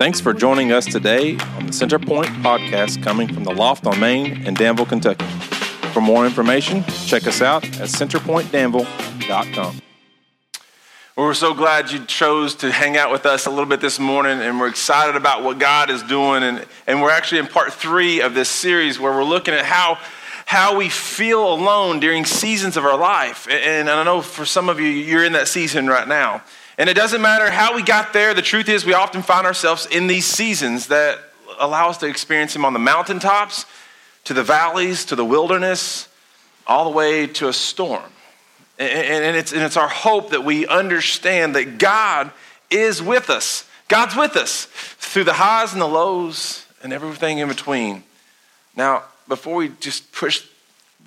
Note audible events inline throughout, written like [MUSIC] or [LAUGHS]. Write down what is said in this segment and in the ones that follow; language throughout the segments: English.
Thanks for joining us today on the Centerpoint podcast coming from the Loft on Main in Danville, Kentucky. For more information, check us out at centerpointdanville.com. Well, we're so glad you chose to hang out with us a little bit this morning, and we're excited about what God is doing. And, and we're actually in part three of this series where we're looking at how, how we feel alone during seasons of our life. And I know for some of you, you're in that season right now. And it doesn't matter how we got there, the truth is, we often find ourselves in these seasons that allow us to experience Him on the mountaintops, to the valleys, to the wilderness, all the way to a storm. And it's, and it's our hope that we understand that God is with us. God's with us through the highs and the lows and everything in between. Now, before we just push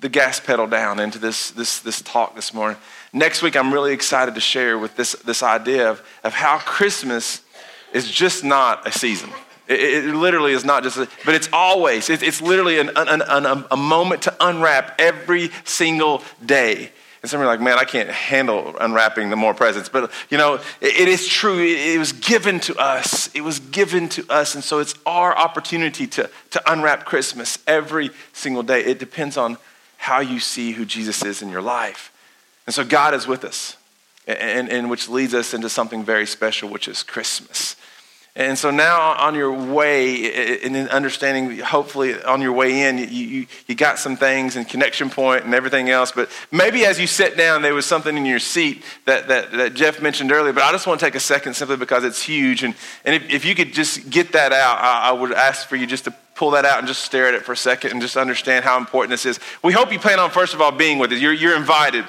the gas pedal down into this, this, this talk this morning, next week I'm really excited to share with this, this idea of, of how Christmas is just not a season. It, it, literally is not just, a, but it's always, it, it's literally an, an, an, a moment to unwrap every single day. And some are like, man, I can't handle unwrapping the more presents. But, you know, it, it is true. It, it, was given to us. It was given to us. And so it's our opportunity to, to unwrap Christmas every single day. It depends on how you see who Jesus is in your life. And so God is with us, and, and which leads us into something very special, which is Christmas. And so now on your way, in understanding, hopefully on your way in, you, you, you, got some things and connection point and everything else. But maybe as you sit down, there was something in your seat that, that, that Jeff mentioned earlier. But I just want to take a second simply because it's huge. And, and if, if you could just get that out, I, I would ask for you just to pull that out and just stare at it for a second and just understand how important this is. We hope you plan on, first of all, being with us. You're, you're invited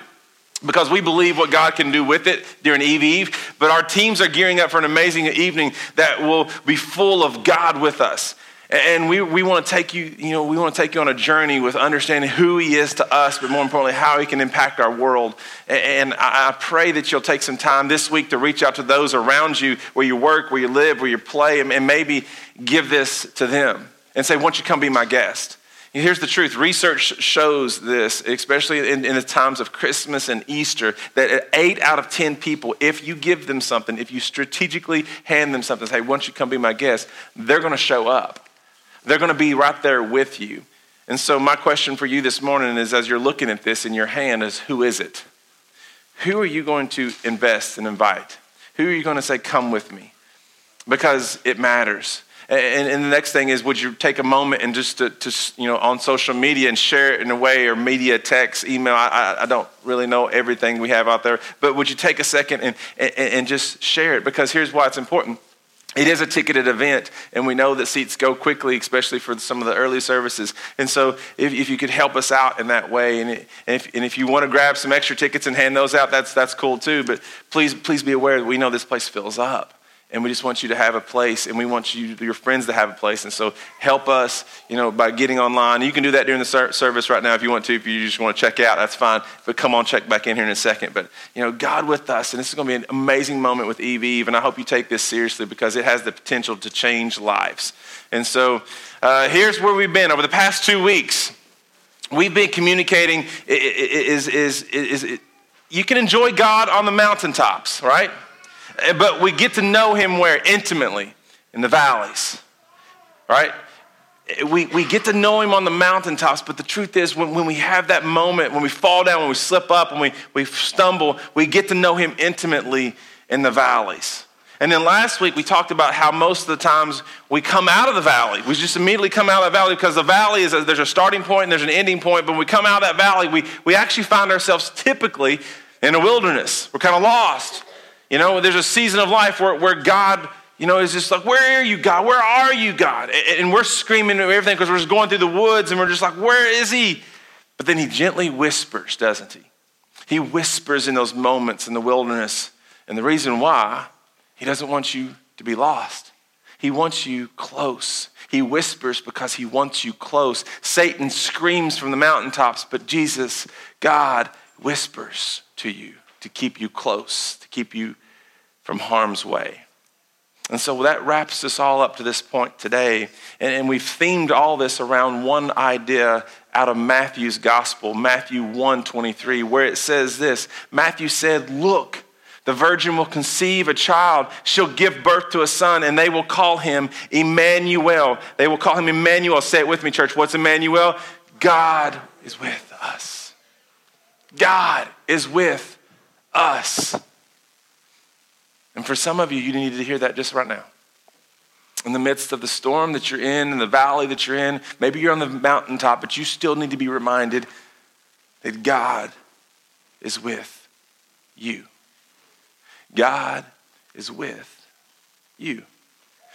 because we believe what God can do with it during Eve Eve. But our teams are gearing up for an amazing evening that will be full of God with us. And we, we want to take you, you know, we want to take you on a journey with understanding who he is to us, but more importantly, how he can impact our world. And I pray that you'll take some time this week to reach out to those around you where you work, where you live, where you play, and maybe give this to them and say, Won't you come be my guest? Here's the truth research shows this, especially in, in, the times of Christmas and Easter, that eight out of 10 people, if you give them something, if you strategically hand them something, say, Why don't you come be my guest? They're going to show up. They're going to be right there with you. And so, my question for you this morning is as you're looking at this in your hand, is who is it? Who are you going to invest and invite? Who are you going to say, Come with me? Because it matters. And, and, the next thing is, would you take a moment and just to, to, you know, on social media and share it in a way, or media, text, email? I, I don't really know everything we have out there, but would you take a second and, and, and just share it? Because here's why it's important. It is a ticketed event, and we know that seats go quickly, especially for some of the early services. And so, if, if you could help us out in that way, and, and, if, and if you want to grab some extra tickets and hand those out, that's, that's cool too. But please, please be aware that we know this place fills up and we just want you to have a place and we want you your friends to have a place. And so help us you know by getting online. You can do that during the service right now if you want to if you just want to check out that's fine. But come on check back in here in a second. But you know god with us and this is going to be an amazing moment with eve eve and i hope you take this seriously because it has the potential to change lives. And so uh, here's where we've been. Over the past two weeks we've been communicating is, is, is, is you can enjoy god on the mountaintops right but we get to know him where? Intimately, in the valleys, right? Eh, we, we get to know him on the mountaintops, but the truth is, when, when we have that moment, when we fall down, when we slip up, when we, we stumble, we get to know him intimately in the valleys. And then last week we talked about how most of the times we come out of the valley. We just immediately come out of the valley because the valley is a, there's a starting point and there's an ending point. But when we come out of that valley, we, we actually find ourselves typically in a wilderness. We're kind of lost. You know, there's a season of life where, where God, you know, is just like, where are you, God? Where are you, God? And we're screaming and everything because we're just going through the woods and we're just like, where is he? But then he gently whispers, doesn't he? He whispers in those moments in the wilderness. And the reason why, he doesn't want you to be lost. He wants you close. He whispers because he wants you close. Satan screams from the mountaintops, but Jesus, God, whispers to you to keep you close, to keep you from harm's way. And so that wraps us all up to this point today. And, we've themed all this around one idea out of Matthew's gospel, Matthew 1 23, where it says this Matthew said, Look The virgin will conceive a child. She'll give birth to a son, and they will call him Emmanuel. They will call him Emmanuel. Say it with me, church. What's Emmanuel? God is with us. God is with us. And for some of you, you need to hear that just right now. In the midst of the storm that you're in, in the valley that you're in, maybe you're on the mountaintop, but you still need to be reminded that God is with you. God is with you.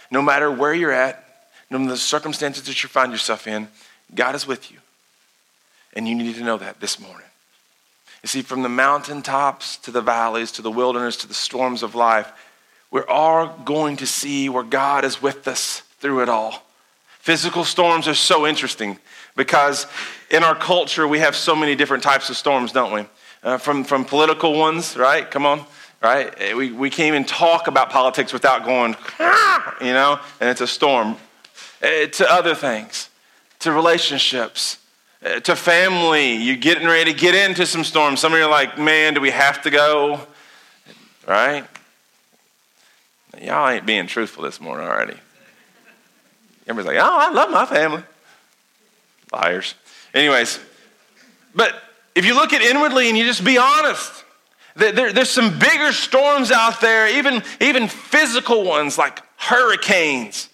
No matter where you're at, no matter the circumstances that you find yourself in, God is with you. And you need to know that this morning. You see, from the mountaintops to the valleys to the wilderness to the storms of life, we're all going to see where God is with us through it all. Physical storms are so interesting because in our culture we have so many different types of storms, don't we? Uh, from, from political ones, right? Come on, right? We, we can't even talk about politics without going, ah, you know, and it's a storm. Uh, to other things, to relationships, Uh, to family. You're getting ready to get into some storms. Some of you are like, man, do we have to go? Right? Y'all ain't being truthful this morning already. Everybody's like, oh, I love my family. Liars. Anyways, but if you look at inwardly and you just be honest, there, there's some bigger storms out there, even, even physical ones like hurricanes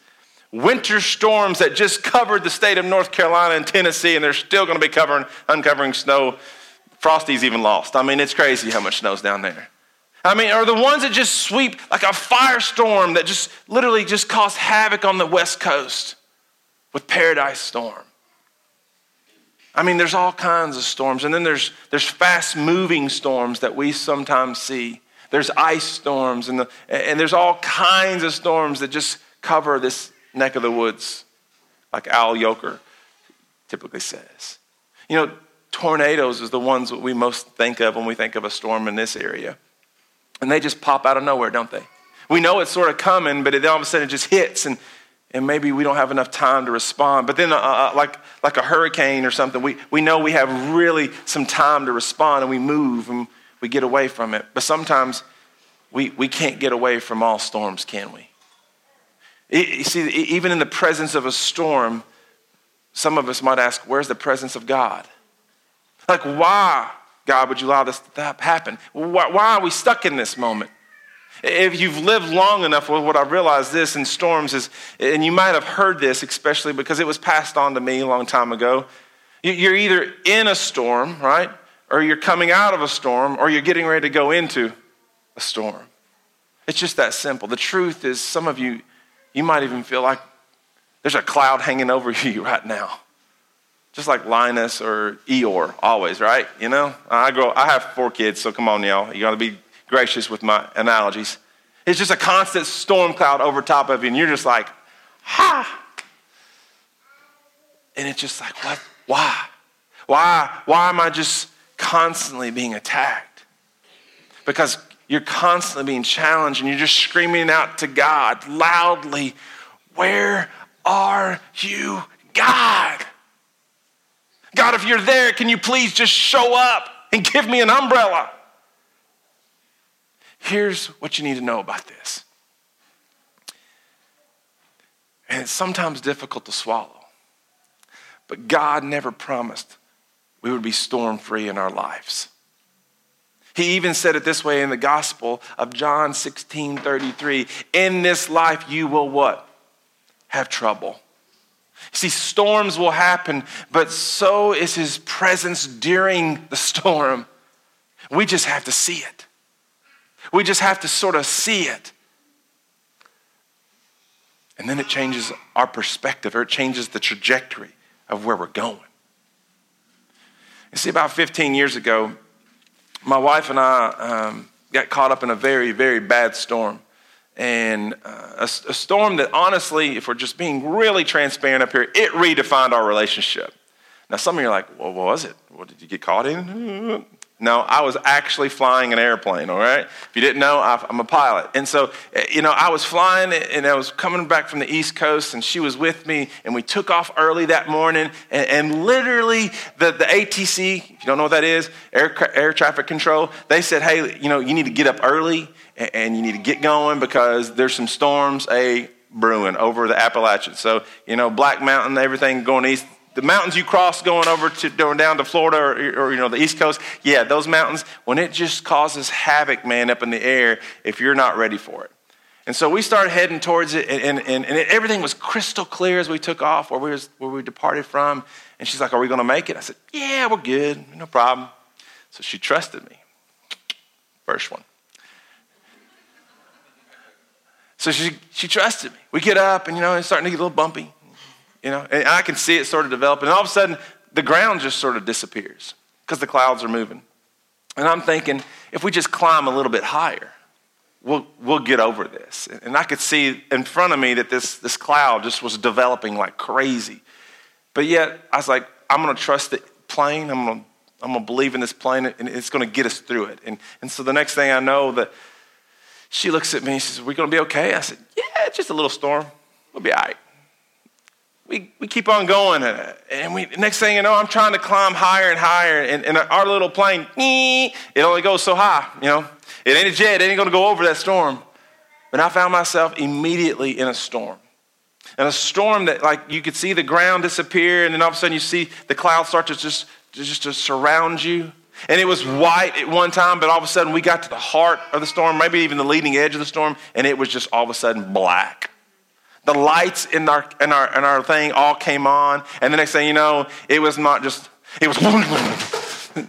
winter storms that just covered the state of North Carolina and Tennessee, and they're still going to be covering, uncovering snow. Frosty's even lost. I mean, it's crazy how much snow's down there. I mean, are the ones that just sweep like a firestorm that just literally just cause havoc on the West Coast with Paradise Storm. I mean, there's all kinds of storms, and then there's there's fast moving storms that we sometimes see. There's ice storms, and, the, and there's all kinds of storms that just cover this neck of the woods, like Al Roker typically says. You know, tornadoes is the ones that we most think of when we think of a storm in this area. And they just pop out of nowhere, don't they? We know it's sort of coming, but it, all of a sudden it just hits, and, and maybe we don't have enough time to respond. But then, uh, uh, like, like a hurricane or something, we, we know we have really some time to respond, and we move and we get away from it. But sometimes we, we can't get away from all storms, can we? You see, even in the presence of a storm, some of us might ask, Where's the presence of God? Like, why, God, would you allow this to happen? Why, why are we stuck in this moment? If you've lived long enough, well, what I've realized this in storms is, and you might have heard this, especially because it was passed on to me a long time ago. You're either in a storm, right? Or you're coming out of a storm, or you're getting ready to go into a storm. It's just that simple. The truth is, some of you, you might even feel like there's a cloud hanging over [LAUGHS] you right now. Just like Linus or Eeyore, always, right? You know, I grow. I have four kids, so come on, y'all. You got to be gracious with my analogies. It's just a constant storm cloud over top of you, and you're just like, ha. And it's just like, what? Why? Why? Why am I just constantly being attacked? Because you're constantly being challenged and you're just screaming out to God loudly, Where are you, God? God, if you're there, can you please just show up and give me an umbrella? Here's what you need to know about this. And it's sometimes difficult to swallow. But God never promised we would be storm free in our lives. He even said it this way in the Gospel of John 16 33. In this life, you will what? Have trouble. See, storms will happen, but so is his presence during the storm. We just have to see it. We just have to sort of see it. And then it changes our perspective, or it changes the trajectory of where we're going. You see, about 15 years ago, my wife and I um, got caught up in a very, very bad storm. And uh, a, a, storm that, honestly, if we're just being really transparent up here, it redefined our relationship. Now, some of you are like, well, what was it? What did you get caught in? No, I was actually flying an airplane, all right? If you didn't know, I'm a pilot. And so, eh, you know, I was flying and I was coming back from the East Coast and she was with me and we took off early that morning. And, and literally, the, the ATC, if you don't know what that is, air, air traffic control, they said, hey, you know, you need to get up early and you need to get going because there's some storms a brewing over the Appalachians. So, you know, Black Mountain, everything going east, the mountains you cross going over to down to Florida or, or, you know the East Coast, yeah, those mountains when it just causes havoc, man, up in the air if you're not ready for it. And so we started heading towards it, and, and, and everything was crystal clear as we took off where we, was, where we departed from. And she's like, Are we going to make it? I said, Yeah, we're good, no problem. So she trusted me. First one. So she, she trusted me. We get up, and you know, it's starting to get a little bumpy. You know, and I can see it sort of developing. And all of a sudden, the ground just sort of disappears because the clouds are moving. And I'm thinking, if we just climb a little bit higher, we'll, we'll get over this. And I could see in front of me that this, this cloud just was developing like crazy. But yet, I was like, I'm going to trust the plane. I'm going to I'm to believe in this plane, and it's going to get us through it. And, and so the next thing I know, that she looks at me and says, "We're we going to be okay? I said, Yeah, just a little storm. We'll be all right we, we keep on going. And we, next thing you know, I'm trying to climb higher and higher. And, and our little plane, it only goes so high, you know. It ain't a jet, it ain't gonna go over that storm. But I found myself immediately in a storm. And a storm that, like, you could see the ground disappear, and then all of a sudden you see the clouds start to just, just to surround you. And it was white at one time, but all of a sudden we got to the heart of the storm, maybe even the leading edge of the storm, and it was just all of a sudden black the lights in our, in our, in our thing all came on. And the next thing you know, it was not just, it was. [LAUGHS]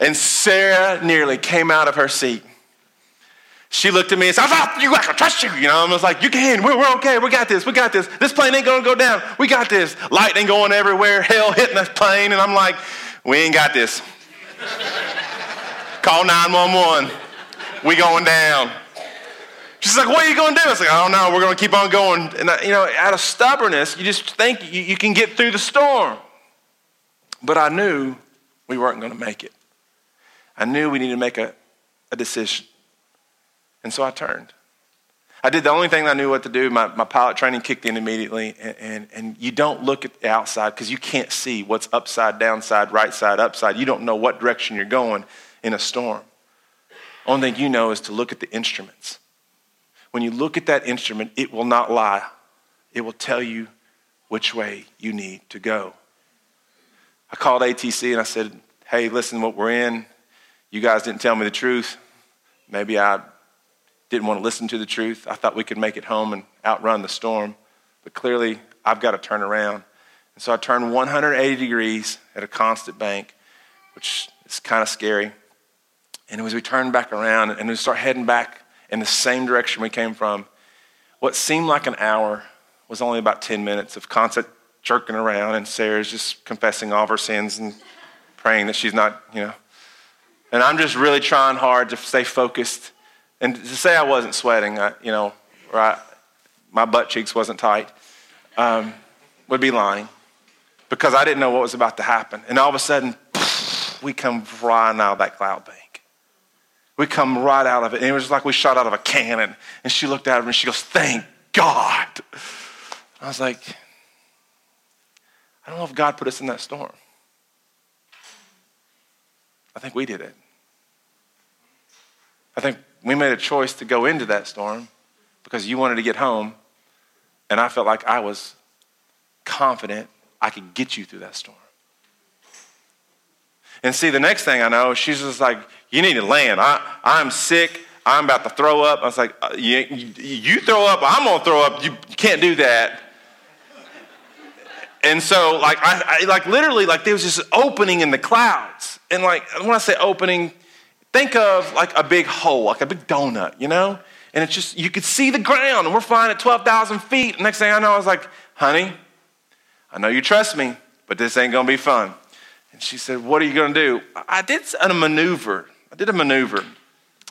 and Sarah nearly came out of her seat. She looked at me and said, I thought You, I can trust you. You know, I was like, You can. We're, we're okay. We got this. We got this. This plane ain't to go down. We got this. Lightning going everywhere. Hell hitting this plane. And I'm like, We ain't got this. [LAUGHS] Call 911. We going down. She's like, what are you going to do? I was like, I don't know. We're going to keep on going. And, I, you know, out of stubbornness, you just think you, you can get through the storm. But I knew we weren't going to make it. I knew we needed to make a, a decision. And so I turned. I did the only thing I knew what to do. My, my pilot training kicked in immediately. And, and, and you don't look at the outside because you can't see what's upside, downside, right side, upside. You don't know what direction you're going in a storm. Only thing you know is to look at the instruments when you look at that instrument, it will not lie. It will tell you which way you need to go. I called ATC and I said, hey, listen, what we're in, you guys didn't tell me the truth. Maybe I didn't want to listen to the truth. I thought we could make it home and outrun the storm. But clearly, I've got to turn around. And so I turned 180 degrees at a constant bank, which is kind of scary. And as we turned back around and we start heading back in the same direction we came from. What seemed like an hour was only about 10 minutes of constant jerking around, and Sarah's just confessing all of her sins and praying that she's not, you know. And I'm just really trying hard to stay focused. And to say I wasn't sweating, I, you know, right, my butt cheeks wasn't tight, um, would be lying because I didn't know what was about to happen. And all of a sudden, we come flying out of that cloud bank. We come right out of it. And it was like we shot out of a cannon. And she looked at him and she goes, Thank God. I was like, I don't know if God put us in that storm. I think we did it. I think we made a choice to go into that storm because you wanted to get home, and I felt like I was confident I could get you through that storm. And see, the next thing I know, she's just like, You need to land. I, I'm sick. I'm about to throw up. I was like, uh, you, you throw up, I'm going to throw up. You can't do that. And so, like, I, I, like literally, like there was this opening in the clouds. And like, when I say opening, think of like a big hole, like a big donut, you know? And it's just, you could see the ground, and we're flying at 12,000 feet. Next thing I know, I was like, honey, I know you trust me, but this ain't gonna be fun. And she said, What are you to do? I did a maneuver. I did a maneuver.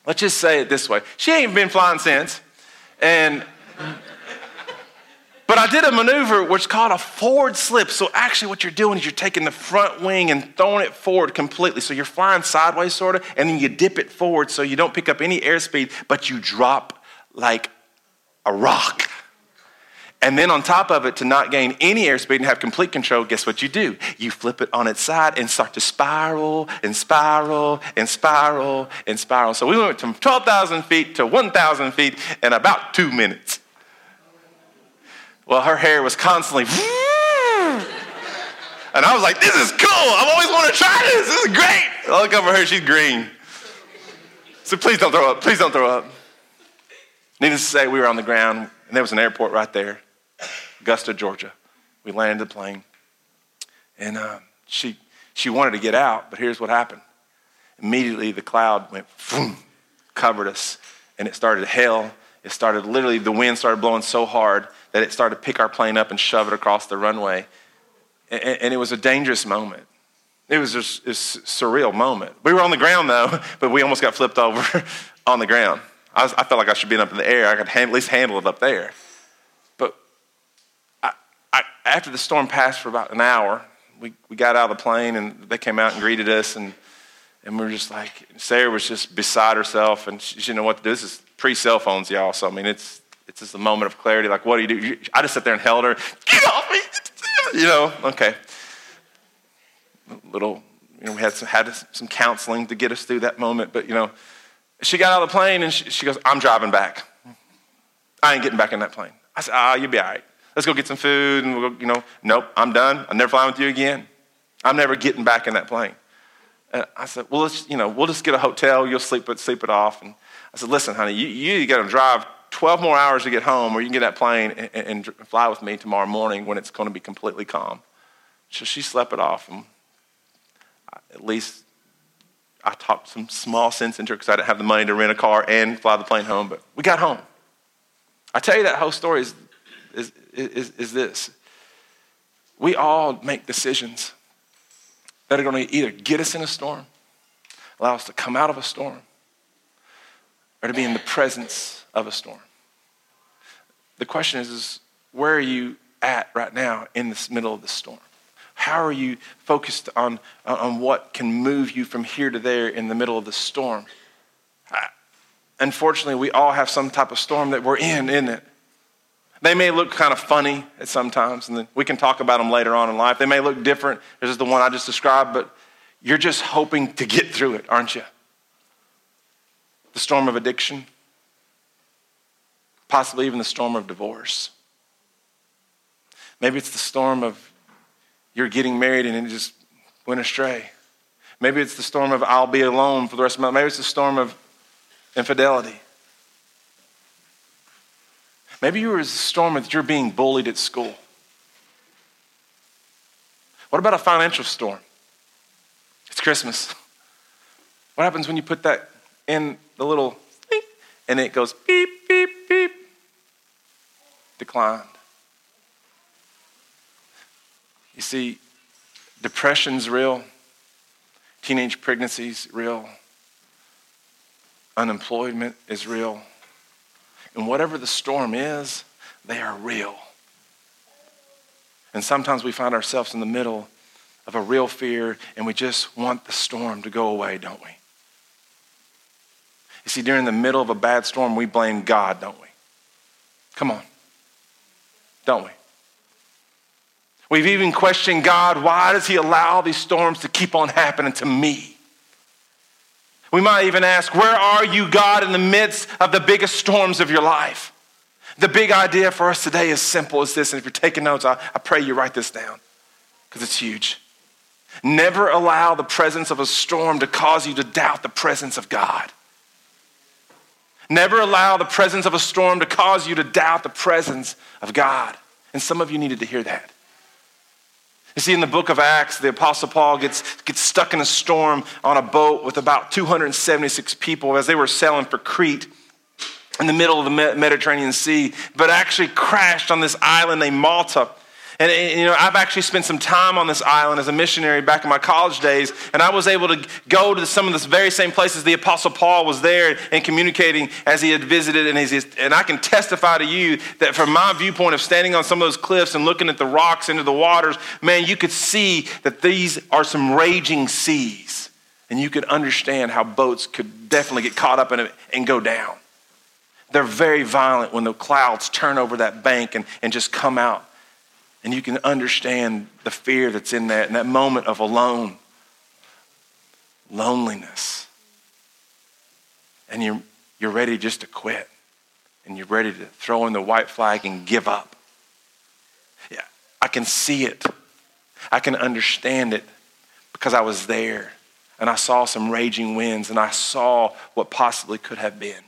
Let's just say it this way. She ain't been flying since. And but I did a maneuver which is called a forward slip. So actually, what you're doing is you're taking the front wing and throwing it forward completely. So you're flying sideways, sort of, and then you dip it forward so you don't pick up any airspeed, but you drop like a rock. And then on top of it, to not gain any airspeed and have complete control, guess what you do? You flip it on its side and start to spiral and spiral and spiral and spiral. So we went from 12,000 feet to 1,000 feet in about two minutes. Well, her hair was constantly. [LAUGHS] And I was like, this is cool. I've always wanted to try this. This is great. I look over her, she's green. So please don't throw up. Please don't throw up. Needless to say, we were on the ground, and there was an airport right there. Augusta, Georgia. We landed the plane. And uh, she, she wanted to get out, but here's what happened. Immediately, the cloud went, boom, covered us, and it started hail. It started literally, the wind started blowing so hard that it started to pick our plane up and shove it across the runway. And, and it was a dangerous moment. It was just a surreal moment. We were on the ground though, [LAUGHS] but we almost got flipped over [LAUGHS] on the ground. I, was, I, felt like I should be up in the air. I could hand, at least handle it up there. I, after the storm passed for about an hour, we, we got out of the plane and they came out and greeted us. And, and we were just like, Sarah was just beside herself and she, she didn't know what to do. This is pre cell phones, y'all. So, I mean, it's, it's just a moment of clarity. Like, what do you do? I just sat there and held her. Get off me! You know, okay. Little, you know, we had some, had some counseling to get us through that moment. But, you know, she got out of the plane and she, she goes, I'm driving back. I ain't getting back in that plane. I said, ah, you'll be all right. Let's go get some food. And we'll go, you know, nope, I'm done. I'm never flying with you again. I'm never getting back in that plane. And I said, well, let's, you know, we'll just get a hotel. You'll sleep it, sleep it off. And I said, listen, honey, you, you got to drive 12 more hours to get home, or you can get that plane and, and, and fly with me tomorrow morning when it's going to be completely calm. So she slept it off. And at least I talked some small sense into her because I didn't have the money to rent a car and fly the plane home, but we got home. I tell you that whole story is, is, is, is this we all make decisions that are going to either get us in a storm, allow us to come out of a storm, or to be in the presence of a storm. The question is, is where are you at right now in the middle of the storm? How are you focused on, on what can move you from here to there in the middle of the storm? Unfortunately, we all have some type of storm that we're in, isn't it? They may look kind of funny at sometimes, and we can talk about them later on in life. They may look different. This is the one I just described, but you're just hoping to get through it, aren't you? The storm of addiction, possibly even the storm of divorce. Maybe it's the storm of you're getting married and it just went astray. Maybe it's the storm of I'll be alone for the rest of my life. Maybe it's the storm of infidelity. Maybe you were a storm that you're being bullied at school. What about a financial storm? It's Christmas. What happens when you put that in the little and it goes beep, beep, beep? Declined. You see, depression's real, teenage pregnancy's real, unemployment is real. And whatever the storm is, they are real. And sometimes we find ourselves in the middle of a real fear and we just want the storm to go away, don't we? You see, during the middle of a bad storm, we blame God, don't we? Come on. Don't we? We've even questioned God why does He allow these storms to keep on happening to me? We might even ask, Where are you, God, in the midst of the biggest storms of your life? The big idea for us today is simple as this. And if you're taking notes, I, I pray you write this down because it's huge. Never allow the presence of a storm to cause you to doubt the presence of God. Never allow the presence of a storm to cause you to doubt the presence of God. And some of you needed to hear that. You see, in the book of Acts, the Apostle Paul gets, gets stuck in a storm on a boat with about 276 people as they were sailing for Crete in the middle of the Mediterranean Sea, but actually crashed on this island named Malta. And, and, you know, I've actually spent some time on this island as a missionary back in my college days, and I was able to go to some of the very same places the Apostle Paul was there and communicating as he had visited. And, his, and I can testify to you that from my viewpoint of standing on some of those cliffs and looking at the rocks into the waters, man, you could see that these are some raging seas. And you could understand how boats could definitely get caught up in it and go down. They're very violent when the clouds turn over that bank and, and just come out and you can understand the fear that's in that, in that moment of alone, loneliness. And you're, you're ready just to quit. And you're ready to throw in the white flag and give up. Yeah, I can see it. I can understand it because I was there and I saw some raging winds and I saw what possibly could have been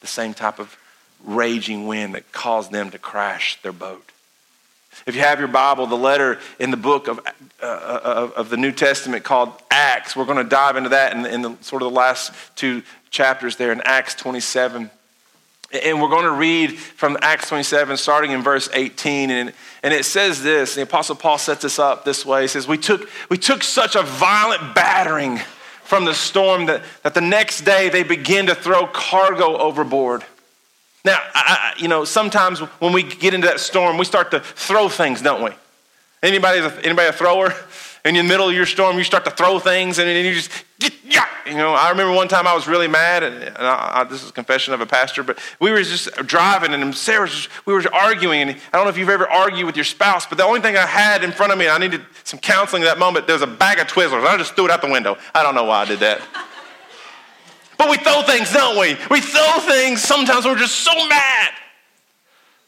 the same type of raging wind that caused them to crash their boat. If you have your Bible, the letter in the book of, uh, uh of the New Testament called Acts, we're going to dive into that in, in the, sort of the last two chapters there in Acts 27. And we're going to read from Acts 27, starting in verse 18. And, and it says this the Apostle Paul sets us up this way. He says, We took, we took such a violent battering from the storm that, that the next day they began to throw cargo overboard. Now, I, you know, sometimes when we get into that storm, we start to throw things, don't we? Anybody, anybody a thrower? In the middle of your storm, you start to throw things, and you just. You know, I remember one time I was really mad, and I, this is a confession of a pastor, but we were just driving, and Sarah was just, we were arguing, and I don't know if you've ever argued with your spouse, but the only thing I had in front of me, I needed some counseling at that moment, there was a bag of Twizzlers. I just threw it out the window. I don't know why I did that. But we throw things, don't we? We throw things sometimes we're just so mad.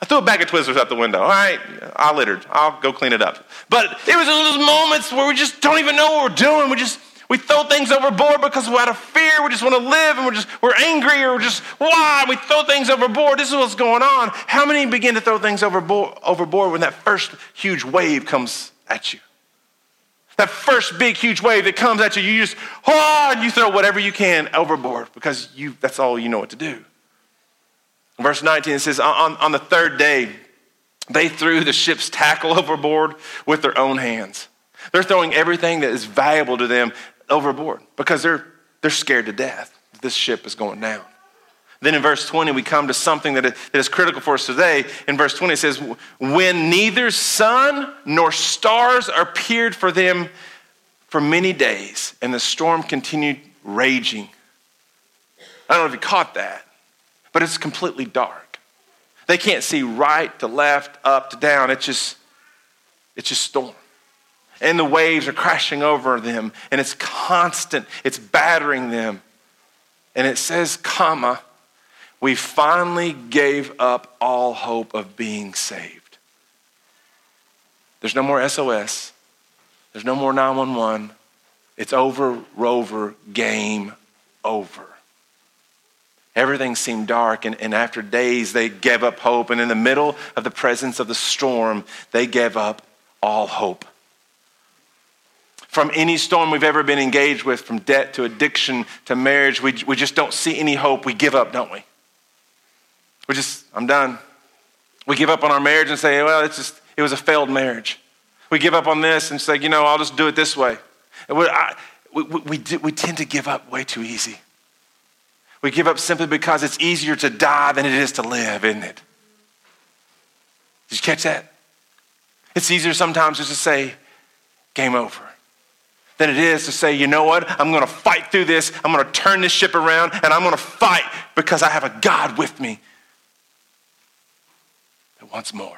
I threw a bag of Twizzlers out the window. All right, I littered. I'll go clean it up. But it was those moments where we just don't even know what we're doing. We just we throw things overboard because we're out of fear. We just want to live, and we're just we're angry, or we're just why we throw things overboard. This is what's going on. How many begin to throw things overboard, overboard when that first huge wave comes at you? That first big, huge wave that comes at you, you just, oh, and you throw whatever you can overboard because you, that's all you know what to do. Verse 19 it says, on, on the third day, they threw the ship's tackle [LAUGHS] overboard with their own hands. They're throwing everything that is valuable to them overboard because they're, they're scared to death. This ship is going down. Then in verse 20, we come to something that is critical for us today. In verse 20, it says, When neither sun nor stars appeared for them for many days, and the storm continued raging. I don't know if you caught that, but it's completely dark. They can't see right to left, up to down. It's just, it's just storm. And the waves are crashing over them, and it's constant, it's battering them. And it says, comma, we finally gave up all hope of being saved. There's no more SOS. There's no more 911. It's over, rover, game over. Everything seemed dark, and, and after days, they gave up hope. And in the middle of the presence of the storm, they gave up all hope. From any storm we've ever been engaged with, from debt to addiction to marriage, we, we just don't see any hope. We give up, don't we? We just, I'm done. We give up on our marriage and say, well, it's just, it was a failed marriage. We give up on this and say, you know, I'll just do it this way. We, I, we, we, we tend to give up way too easy. We give up simply because it's easier to die than it is to live, isn't it? Did you catch that? It's easier sometimes just to say, game over, than it is to say, you know what? I'm going to fight through this. I'm going to turn this ship around and I'm going to fight because I have a God with me once more.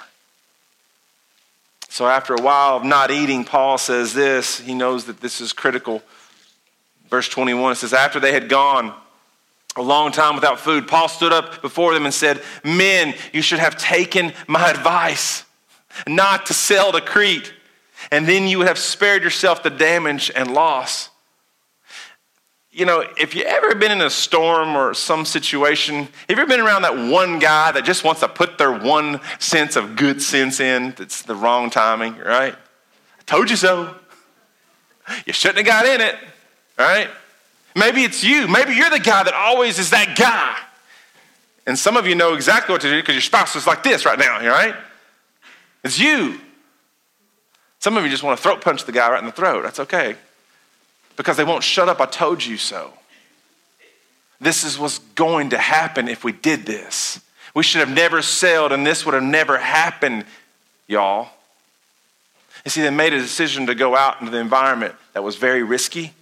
So, after a while of not eating, Paul says this. He knows that this is critical. Verse 21 it says, After they had gone a long time without food, Paul stood up before them and said, Men, you should have taken my advice not to sail to Crete, and then you would have spared yourself the damage and loss you know, if you ever been in a storm or some situation, have you ever been around that one guy that just wants to put their one sense of good sense in that's the wrong timing, right? I told you so. You shouldn't have got in it, right? Maybe it's you. Maybe you're the guy that always is that guy. And some of you know exactly what to do because your spouse is like this right now, right? It's you. Some of you just want to throat punch the guy right in the throat. That's okay. Because they won't shut up, I told you so. This is what's going to happen if we did this. We should have never sailed, and this would have never happened, y'all. You see, they made a decision to go out into the environment that was very risky.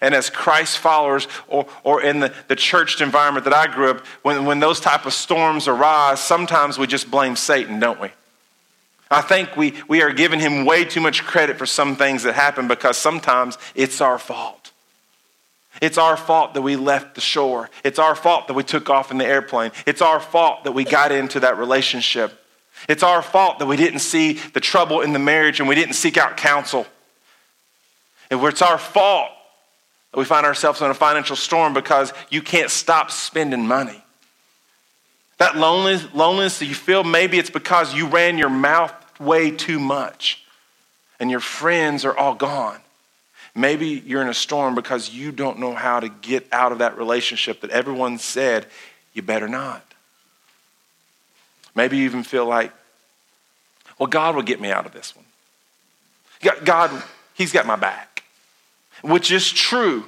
And as Christ followers, or, or in the, the church environment that I grew up, when, when those type of storms arise, sometimes we just blame Satan, don't we? I think we, we are giving him way too much credit for some things that happen because sometimes it's our fault. It's our fault that we left the shore. It's our fault that we took off in the airplane. It's our fault that we got into that relationship. It's our fault that we didn't see the trouble in the marriage and we didn't seek out counsel. It's our fault that we find ourselves in a financial storm because you can't stop spending money. That loneliness, loneliness that you feel, maybe it's because you ran your mouth way too much and your friends are all gone. Maybe you're in a storm because you don't know how to get out of that relationship that everyone said you better not. Maybe you even feel like, well, God will get me out of this one. God, He's got my back, which is true.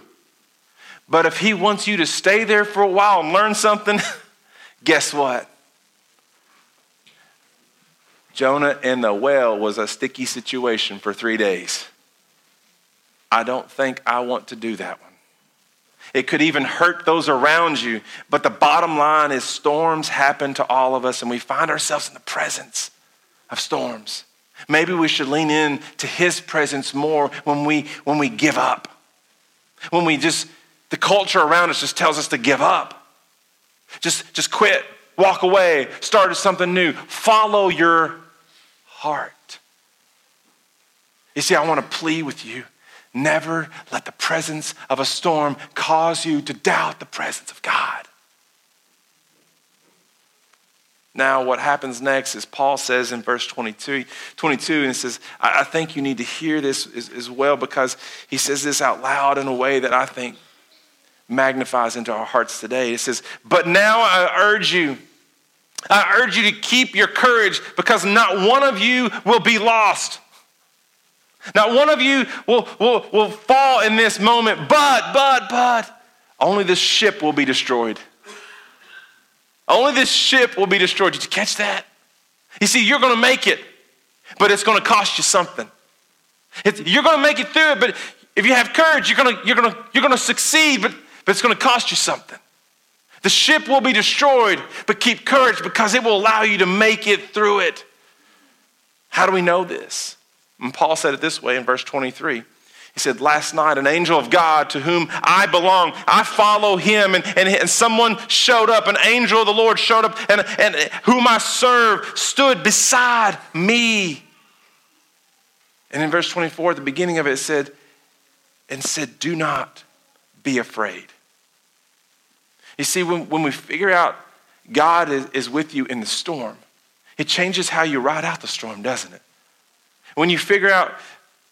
But if He wants you to stay there for a while and learn something, [LAUGHS] Guess what? Jonah in the well was a sticky situation for three days. I don't think I want to do that one. It could even hurt those around you. But the bottom line is storms happen to all of us, and we find ourselves in the presence of storms. Maybe we should lean in to his presence more when we when we give up. When we just the culture around us just tells us to give up. Just, just quit, walk away, start something new. Follow your heart. You see, I want to plead with you. Never let the presence of a storm cause you to doubt the presence of God. Now, what happens next is Paul says in verse 22, 22 and he says, I, I think you need to hear this as, as well because he says this out loud in a way that I think magnifies into our hearts today. It says, But now I urge you, I urge you to keep your courage because not one of you will be lost. Not one of you will, will, will fall in this moment, but, but, but, only this ship will be destroyed. Only this ship will be destroyed. Did you catch that? You see, you're going to make it, but it's going to cost you something. It's, you're going to make it through it, but if you have courage, you're going to, you're going to, you're going to succeed, but but it's going to cost you something. The ship will be destroyed, but keep courage because it will allow you to make it through it. How do we know this? And Paul said it this way in verse 23. He said, Last night, an angel of God to whom I belong, I follow him, and, and, and someone showed up, an angel of the Lord showed up, and, and whom I serve stood beside me. And in verse 24, at the beginning of it, it said, and said, Do not be afraid. You see, when, when we figure out God is, is with you in the storm, it changes how you ride out the storm, doesn't it? When you figure out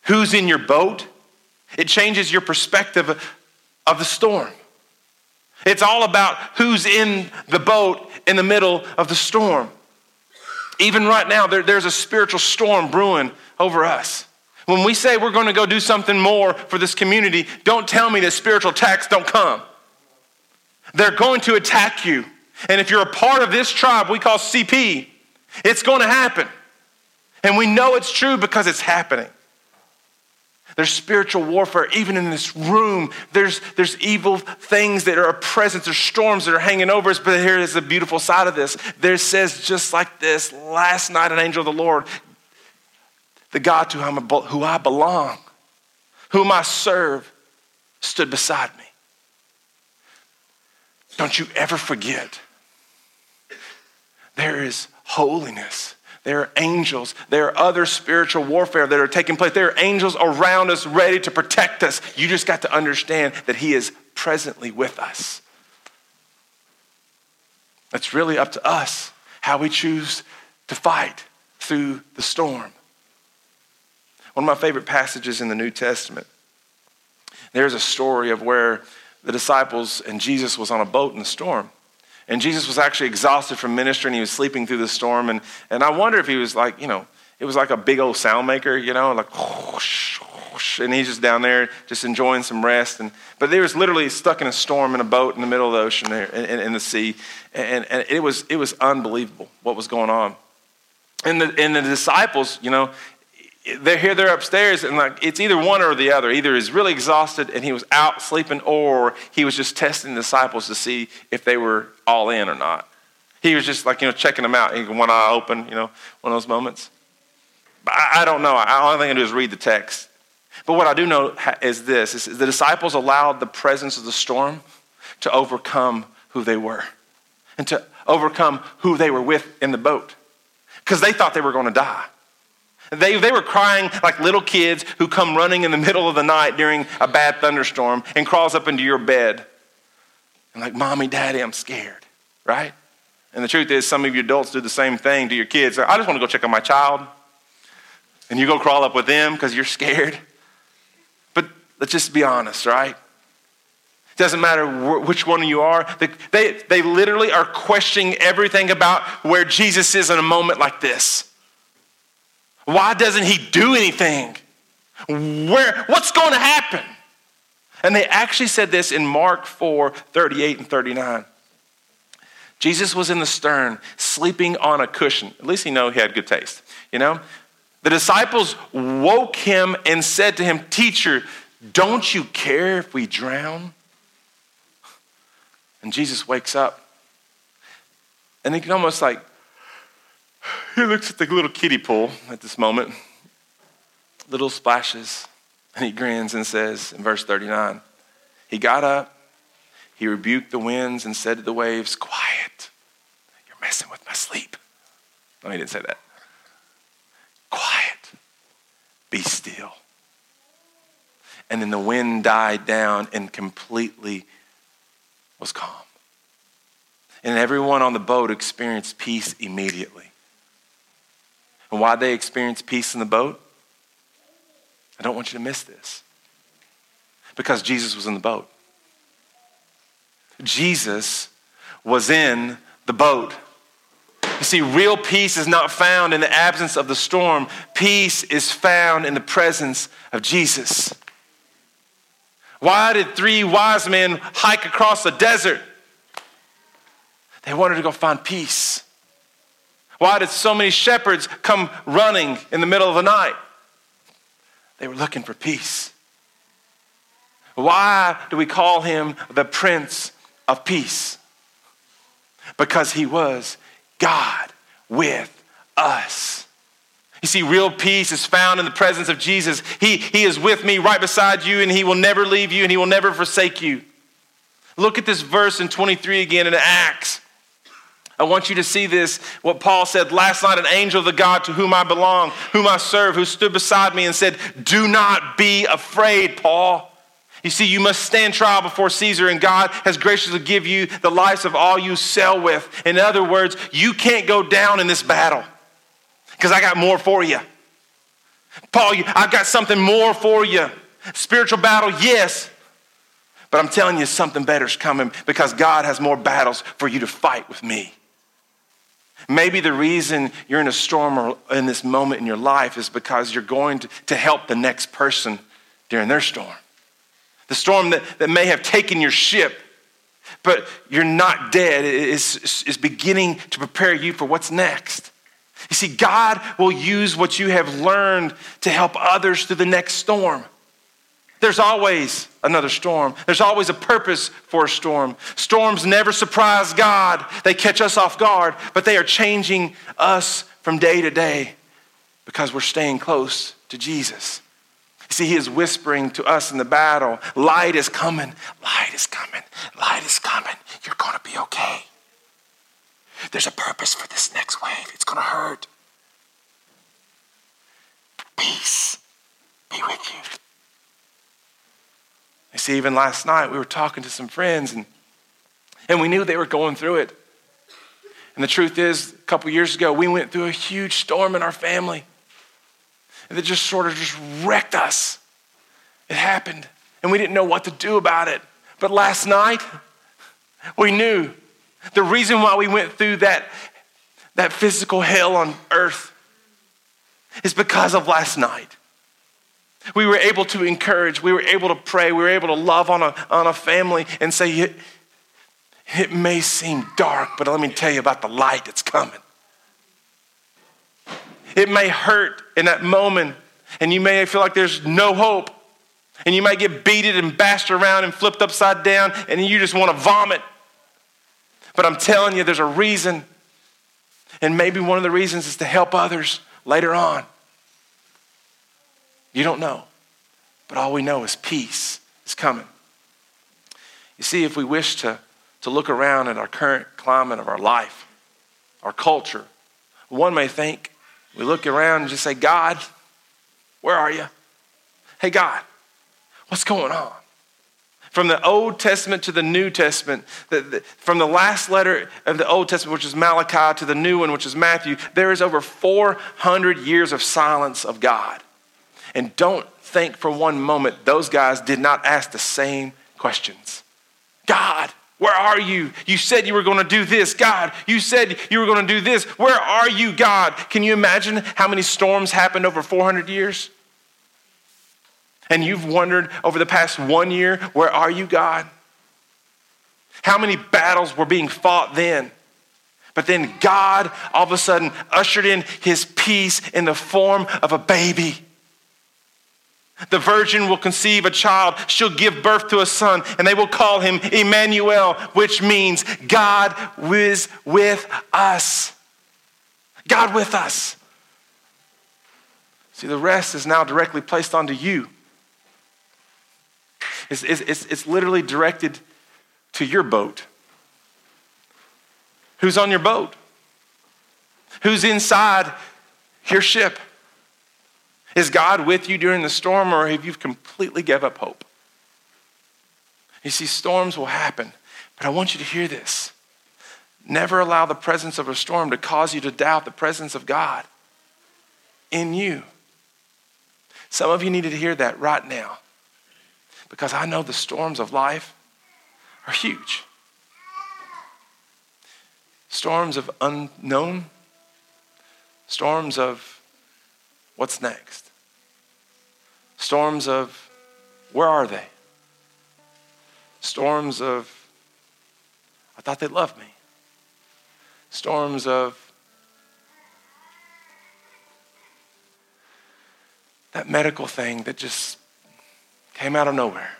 who's in your boat, it changes your perspective of the storm. It's all about who's in the boat in the middle of the storm. Even right now, there, there's a spiritual storm brewing over us. When we say we're going to go do something more for this community, don't tell me that spiritual attacks don't come. They're going to attack you. And if you're a part of this tribe we call CP, it's going to happen. And we know it's true because it's happening. There's spiritual warfare even in this room. There's, there's evil things that are present. There's storms that are hanging over us. But here is the beautiful side of this. There says just like this last night, an angel of the Lord, the God to whom I, who I belong, whom I serve, stood beside me. Don't you ever forget. There is holiness. There are angels. There are other spiritual warfare that are taking place. There are angels around us ready to protect us. You just got to understand that He is presently with us. It's really up to us how we choose to fight through the storm. One of my favorite passages in the New Testament, there's a story of where the disciples and Jesus was on a boat in the storm. And Jesus was actually exhausted from ministry and he was sleeping through the storm. And, and I wonder if he was like, you know, it was like a big old sound maker, you know, like whoosh, whoosh, and he's just down there just enjoying some rest. And but they was literally stuck in a storm in a boat in the middle of the ocean there in, in, in the sea, and, and it was it was unbelievable what was going on. And the and the disciples, you know, they're here, they're upstairs, and like it's either one or the other. Either he's really exhausted and he was out sleeping, or he was just testing the disciples to see if they were all in or not. He was just like, you know, checking them out. One eye open, you know, one of those moments. But I, I don't know. I, all I can do is read the text. But what I do know is this is the disciples allowed the presence of the storm to overcome who they were and to overcome who they were with in the boat because they thought they were going to die. They, they were crying like little kids who come running in the middle of the night during a bad thunderstorm and crawls up into your bed. And like, Mommy, Daddy, I'm scared, right? And the truth is, some of you adults do the same thing to your kids. I just want to go check on my child. And you go crawl up with them because you're scared. But let's just be honest, right? It doesn't matter which one you are. They, they, they literally are questioning everything about where Jesus is in a moment like this. Why doesn't he do anything? Where, what's going to happen? And they actually said this in Mark 4 38 and 39. Jesus was in the stern, sleeping on a cushion. At least he know he had good taste, you know? The disciples woke him and said to him, Teacher, don't you care if we drown? And Jesus wakes up. And he can almost like he looks at the little kiddie pool at this moment, little splashes, and he grins and says in verse 39 He got up, he rebuked the winds and said to the waves, Quiet, you're messing with my sleep. No, he didn't say that. Quiet, be still. And then the wind died down and completely was calm. And everyone on the boat experienced peace immediately. And why they experienced peace in the boat? I don't want you to miss this. Because Jesus was in the boat. Jesus was in the boat. You see, real peace is not found in the absence of the storm, peace is found in the presence of Jesus. Why did three wise men hike across the desert? They wanted to go find peace. Why did so many shepherds come running in the middle of the night? They were looking for peace. Why do we call him the Prince of Peace? Because he was God with us. You see, real peace is found in the presence of Jesus. He, he is with me right beside you, and he will never leave you, and he will never forsake you. Look at this verse in 23 again in Acts. I want you to see this, what Paul said last night an angel of the God to whom I belong, whom I serve, who stood beside me and said, Do not be afraid, Paul. You see, you must stand trial before Caesar, and God has graciously give you the lives of all you sell with. In other words, you can't go down in this battle because I got more for you. Paul, I've got something more for you. Spiritual battle, yes. But I'm telling you, something better is coming because God has more battles for you to fight with me. Maybe the reason you're in a storm or in this moment in your life is because you're going to, to help the next person during their storm. The storm that, that may have taken your ship, but you're not dead, is, is beginning to prepare you for what's next. You see, God will use what you have learned to help others through the next storm. There's always another storm. There's always a purpose for a storm. Storms never surprise God, they catch us off guard, but they are changing us from day to day because we're staying close to Jesus. See, he is whispering to us in the battle light is coming, light is coming, light is coming. You're going to be okay. There's a purpose for this next wave, it's going to hurt. Peace be with you. You see, even last night we were talking to some friends and, and we knew they were going through it. And the truth is, a couple years ago, we went through a huge storm in our family. And it just sort of just wrecked us. It happened. And we didn't know what to do about it. But last night, we knew the reason why we went through that, that physical hell on earth is because of last night. We were able to encourage, we were able to pray, we were able to love on a, on a family and say, it, it may seem dark, but let me tell you about the light that's coming. It may hurt in that moment, and you may feel like there's no hope, and you might get beaten and bashed around and flipped upside down, and you just want to vomit. But I'm telling you, there's a reason, and maybe one of the reasons is to help others later on. You don't know. But all we know is peace is coming. You see, if we wish to, to look around at our current climate of our life, our culture, one may think, we look around and just say, God, where are you? Hey, God, what's going on? From the Old Testament to the New Testament, the, the, from the last letter of the Old Testament, which is Malachi, to the new one, which is Matthew, there is over 400 years of silence of God. And don't think for one moment those guys did not ask the same questions. God, where are you? You said you were going to do this. God, you said you were going to do this. Where are you, God? Can you imagine how many storms happened over 400 years? And you've wondered over the past one year, where are you, God? How many battles were being fought then? But then God all of a sudden ushered in his peace in the form of a baby. The virgin will conceive a child. She'll give birth to a son, and they will call him Emmanuel, which means God is with us. God with us. See, the rest is now directly placed onto you. It's, it's, it's literally directed to your boat. Who's on your boat? Who's inside your ship? Is God with you during the storm, or have you completely give up hope? You see, storms will happen, but I want you to hear this. Never allow the presence of a storm to cause you to doubt the presence of God in you. Some of you needed to hear that right now because I know the storms of life are huge. Storms of unknown, storms of what's next. Storms of, where are they? Storms of, I thought they loved me. Storms of, that medical thing that just came out of nowhere.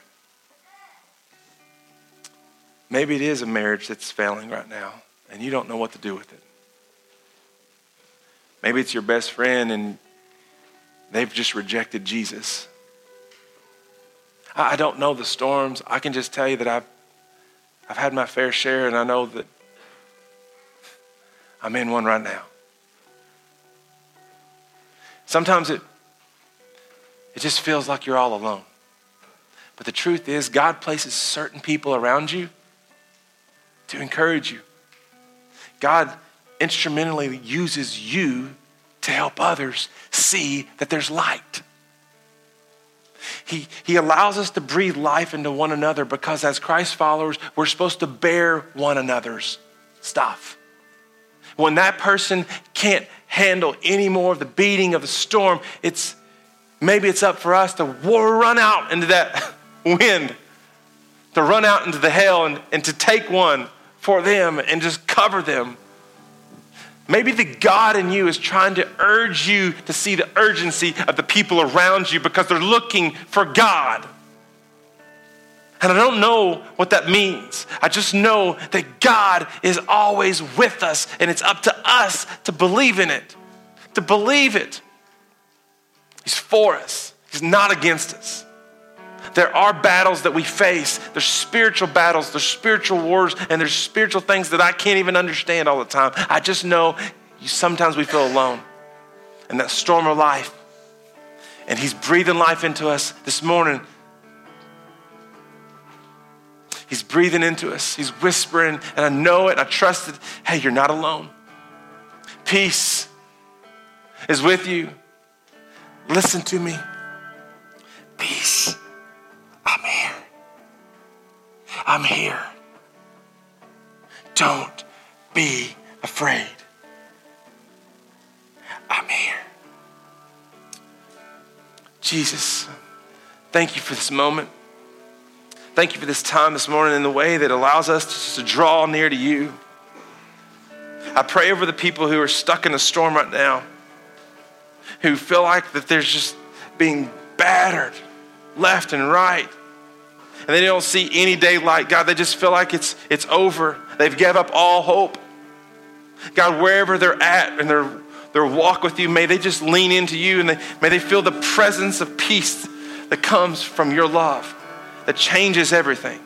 Maybe it is a marriage that's failing right now and you don't know what to do with it. Maybe it's your best friend and They've just rejected Jesus. I don't know the storms. I can just tell you that I've, I've had my fair share, and I know that I'm in one right now. Sometimes it, it just feels like you're all alone. But the truth is, God places certain people around you to encourage you. God instrumentally uses you to help others see that there's light. He, he allows us to breathe life into one another because, as Christ followers, we're supposed to bear one another's stuff. When that person can't handle any more of the beating of the storm, it's maybe it's up for us to run out into that [LAUGHS] wind, to run out into the hail and, and to take one for them and just cover them Maybe the God in you is trying to urge you to see the urgency of the people around you because they're looking for God. And I don't know what that means. I just know that God is always with us, and it's up to us to believe in it. To believe it. He's for us, He's not against us. There are battles that we face. There's spiritual battles, there's spiritual wars, and there's spiritual things that I can't even understand all the time. I just know sometimes we feel alone in that storm of life. And He's breathing life into us this morning. He's breathing into us. He's whispering, and I know it. I trust it. Hey, you're not alone. Peace is with you. Listen to me. I'm here. Don't be afraid. I'm here. Jesus, thank you for this moment. Thank you for this time this morning in the way that allows us to, to draw near to you. I pray over the people who are stuck in a storm right now, who feel like that they're just being battered left and right. And they don't see any daylight. God, they just feel like it's, it's over. They've given up all hope. God, wherever they're at in their, their walk with you, may they just lean into you and they, may they feel the presence of peace that comes from your love that changes everything.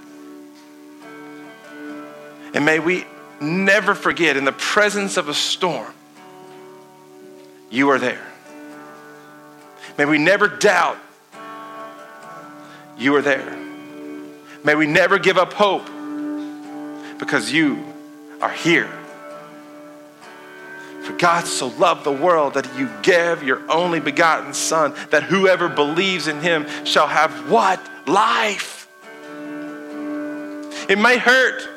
And may we never forget in the presence of a storm, you are there. May we never doubt you are there. May we never give up hope because you are here. For God so loved the world that you gave your only begotten Son, that whoever believes in him shall have what? Life. It may hurt,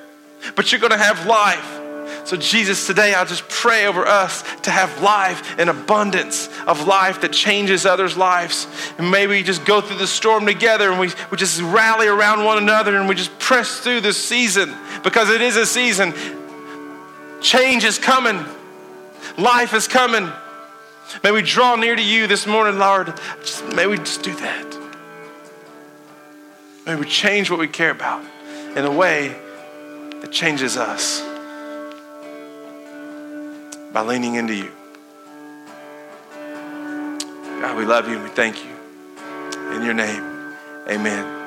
but you're going to have life. So, Jesus, today I just pray over us to have life, an abundance of life that changes others' lives. And maybe we just go through the storm together and we, we just rally around one another and we just press through this season because it is a season. Change is coming, life is coming. May we draw near to you this morning, Lord. Just, may we just do that. May we change what we care about in a way that changes us by leaning into you. God, we love you and we thank you. In your name, amen.